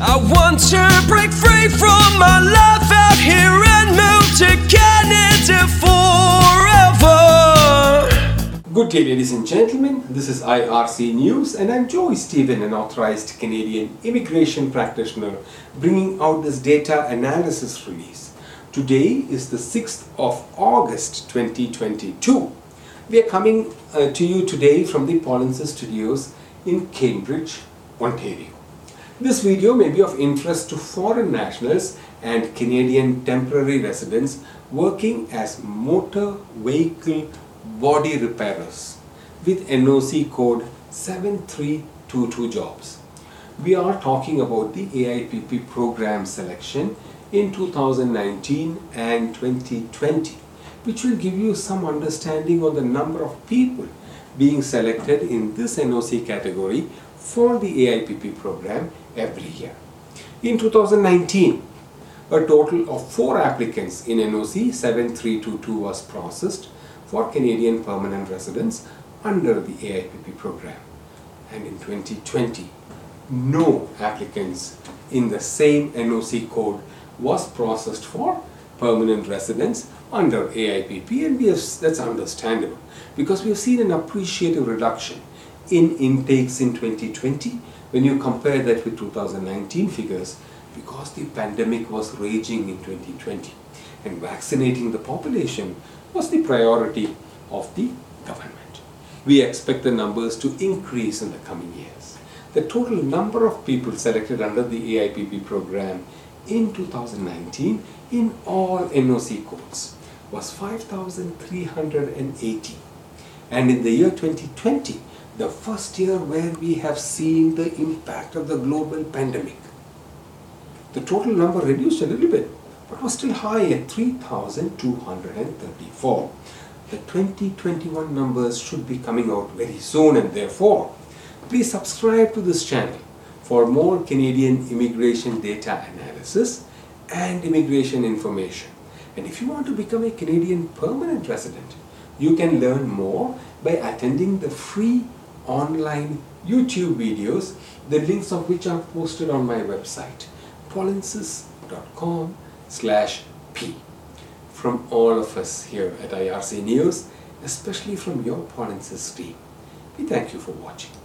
I want to break free from my life out here and move to Canada forever. Good day, ladies and gentlemen. This is IRC News, and I'm Joey Stephen, an authorized Canadian immigration practitioner, bringing out this data analysis release. Today is the 6th of August 2022. We are coming uh, to you today from the Pollensis Studios in Cambridge, Ontario. This video may be of interest to foreign nationals and Canadian temporary residents working as motor vehicle body repairers with NOC code 7322 jobs. We are talking about the AIPP program selection in 2019 and 2020 which will give you some understanding on the number of people being selected in this NOC category for the AIPP program every year. In 2019, a total of four applicants in NOC 7322 was processed for Canadian permanent residents under the AIPP program. And in 2020, no applicants in the same NOC code was processed for permanent residents under AIPP and we have, that's understandable because we have seen an appreciative reduction in intakes in 2020 when you compare that with 2019 figures because the pandemic was raging in 2020 and vaccinating the population was the priority of the government. We expect the numbers to increase in the coming years. The total number of people selected under the AIPP program in 2019 in all NOC codes was 5,380 and in the year 2020 the first year where we have seen the impact of the global pandemic. The total number reduced a little bit but was still high at 3,234 the 2021 numbers should be coming out very soon and therefore please subscribe to this channel for more Canadian immigration data analysis and immigration information. And if you want to become a Canadian permanent resident, you can learn more by attending the free online YouTube videos, the links of which are posted on my website, pollensis.com slash p. From all of us here at IRC News, especially from your Pollensis team, we thank you for watching.